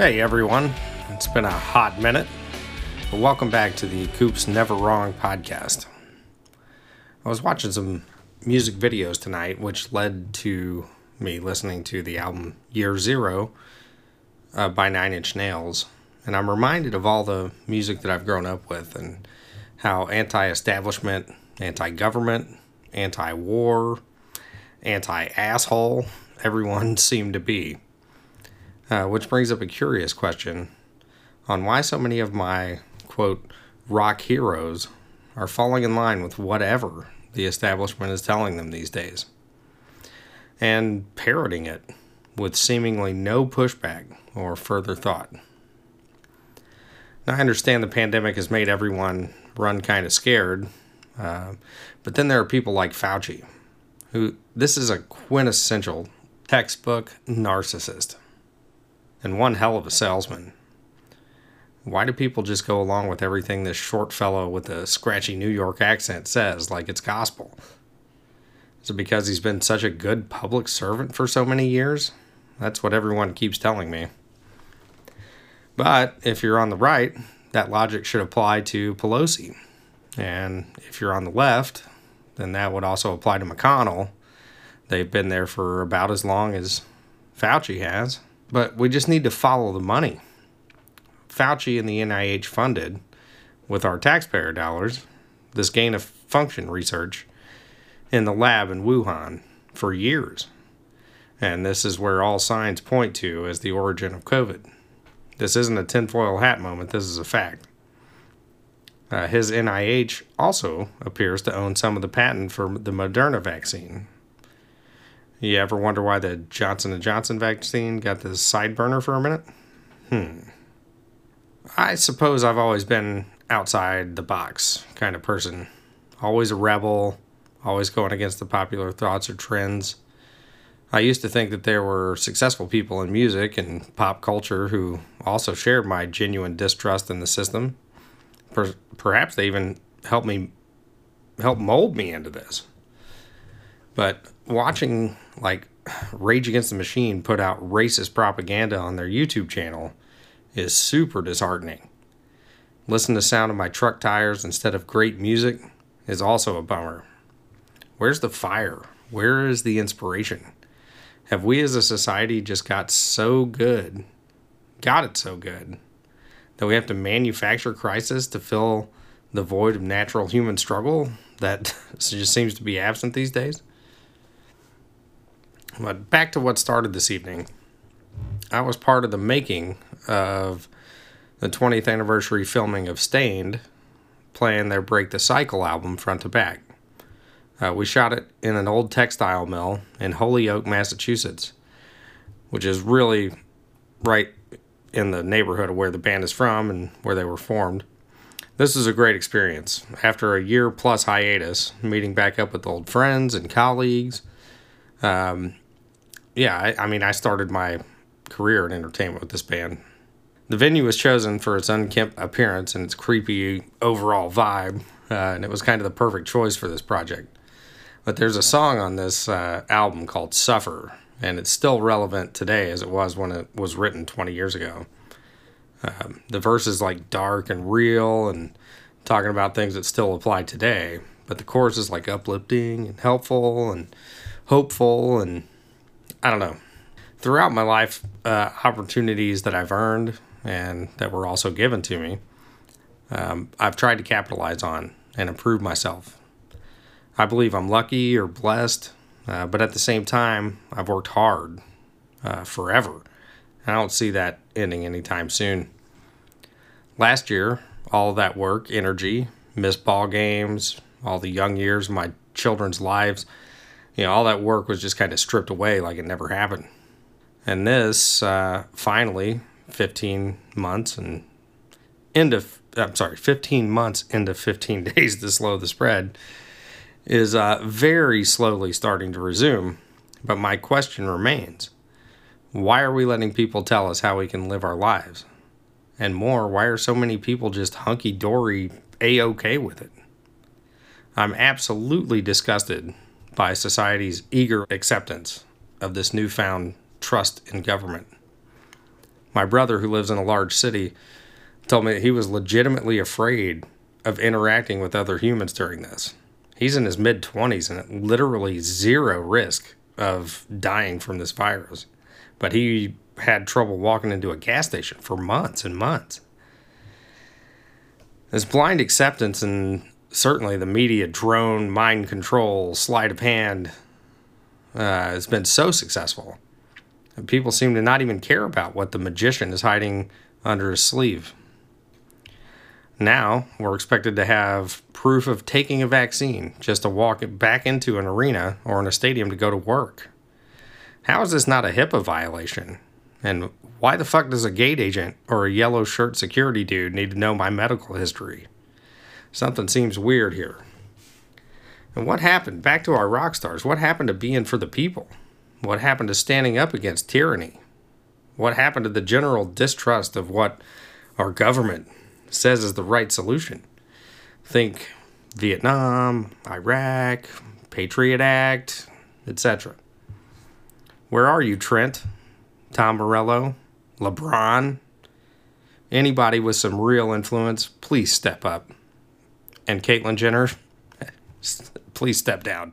Hey everyone, it's been a hot minute, but welcome back to the Coops Never Wrong podcast. I was watching some music videos tonight, which led to me listening to the album Year Zero uh, by Nine Inch Nails, and I'm reminded of all the music that I've grown up with and how anti establishment, anti government, anti war, anti asshole everyone seemed to be. Uh, which brings up a curious question on why so many of my, quote, rock heroes are falling in line with whatever the establishment is telling them these days and parroting it with seemingly no pushback or further thought. Now, I understand the pandemic has made everyone run kind of scared, uh, but then there are people like Fauci, who this is a quintessential textbook narcissist and one hell of a salesman. Why do people just go along with everything this short fellow with a scratchy New York accent says like it's gospel? Is it because he's been such a good public servant for so many years? That's what everyone keeps telling me. But if you're on the right, that logic should apply to Pelosi. And if you're on the left, then that would also apply to McConnell. They've been there for about as long as Fauci has. But we just need to follow the money. Fauci and the NIH funded, with our taxpayer dollars, this gain of function research in the lab in Wuhan for years. And this is where all signs point to as the origin of COVID. This isn't a tinfoil hat moment, this is a fact. Uh, his NIH also appears to own some of the patent for the Moderna vaccine, you ever wonder why the Johnson & Johnson vaccine got the side burner for a minute? Hmm. I suppose I've always been outside the box kind of person. Always a rebel, always going against the popular thoughts or trends. I used to think that there were successful people in music and pop culture who also shared my genuine distrust in the system. Per- perhaps they even helped me help mold me into this. But watching like Rage Against the Machine put out racist propaganda on their YouTube channel is super disheartening. Listen to sound of my truck tires instead of great music is also a bummer. Where's the fire? Where is the inspiration? Have we as a society just got so good, got it so good, that we have to manufacture crisis to fill the void of natural human struggle that just seems to be absent these days? But back to what started this evening. I was part of the making of the 20th anniversary filming of Staind, playing their Break the Cycle album front to back. Uh, we shot it in an old textile mill in Holyoke, Massachusetts, which is really right in the neighborhood of where the band is from and where they were formed. This is a great experience. After a year plus hiatus, meeting back up with old friends and colleagues, um, yeah, I, I mean, I started my career in entertainment with this band. The venue was chosen for its unkempt appearance and its creepy overall vibe, uh, and it was kind of the perfect choice for this project. But there's a song on this uh, album called Suffer, and it's still relevant today as it was when it was written 20 years ago. Um, the verse is like dark and real and talking about things that still apply today, but the chorus is like uplifting and helpful and hopeful and I don't know. Throughout my life, uh, opportunities that I've earned and that were also given to me, um, I've tried to capitalize on and improve myself. I believe I'm lucky or blessed, uh, but at the same time, I've worked hard uh, forever. I don't see that ending anytime soon. Last year, all that work, energy, missed ball games, all the young years my children's lives, you know, all that work was just kind of stripped away like it never happened. And this, uh, finally, 15 months and into, I'm sorry, 15 months into 15 days to slow the spread, is uh, very slowly starting to resume. But my question remains why are we letting people tell us how we can live our lives? And more, why are so many people just hunky dory a okay with it? I'm absolutely disgusted by society's eager acceptance of this newfound trust in government. My brother, who lives in a large city, told me he was legitimately afraid of interacting with other humans during this. He's in his mid 20s and literally zero risk of dying from this virus. But he had trouble walking into a gas station for months and months. This blind acceptance and certainly the media drone mind control sleight of hand uh, has been so successful. And people seem to not even care about what the magician is hiding under his sleeve. Now we're expected to have proof of taking a vaccine just to walk back into an arena or in a stadium to go to work. How is this not a HIPAA violation? And why the fuck does a gate agent or a yellow shirt security dude need to know my medical history? Something seems weird here. And what happened? Back to our rock stars. What happened to being for the people? What happened to standing up against tyranny? What happened to the general distrust of what our government says is the right solution? Think Vietnam, Iraq, Patriot Act, etc. Where are you, Trent? Tom Morello? LeBron? Anybody with some real influence, please step up. And Caitlyn Jenner, please step down.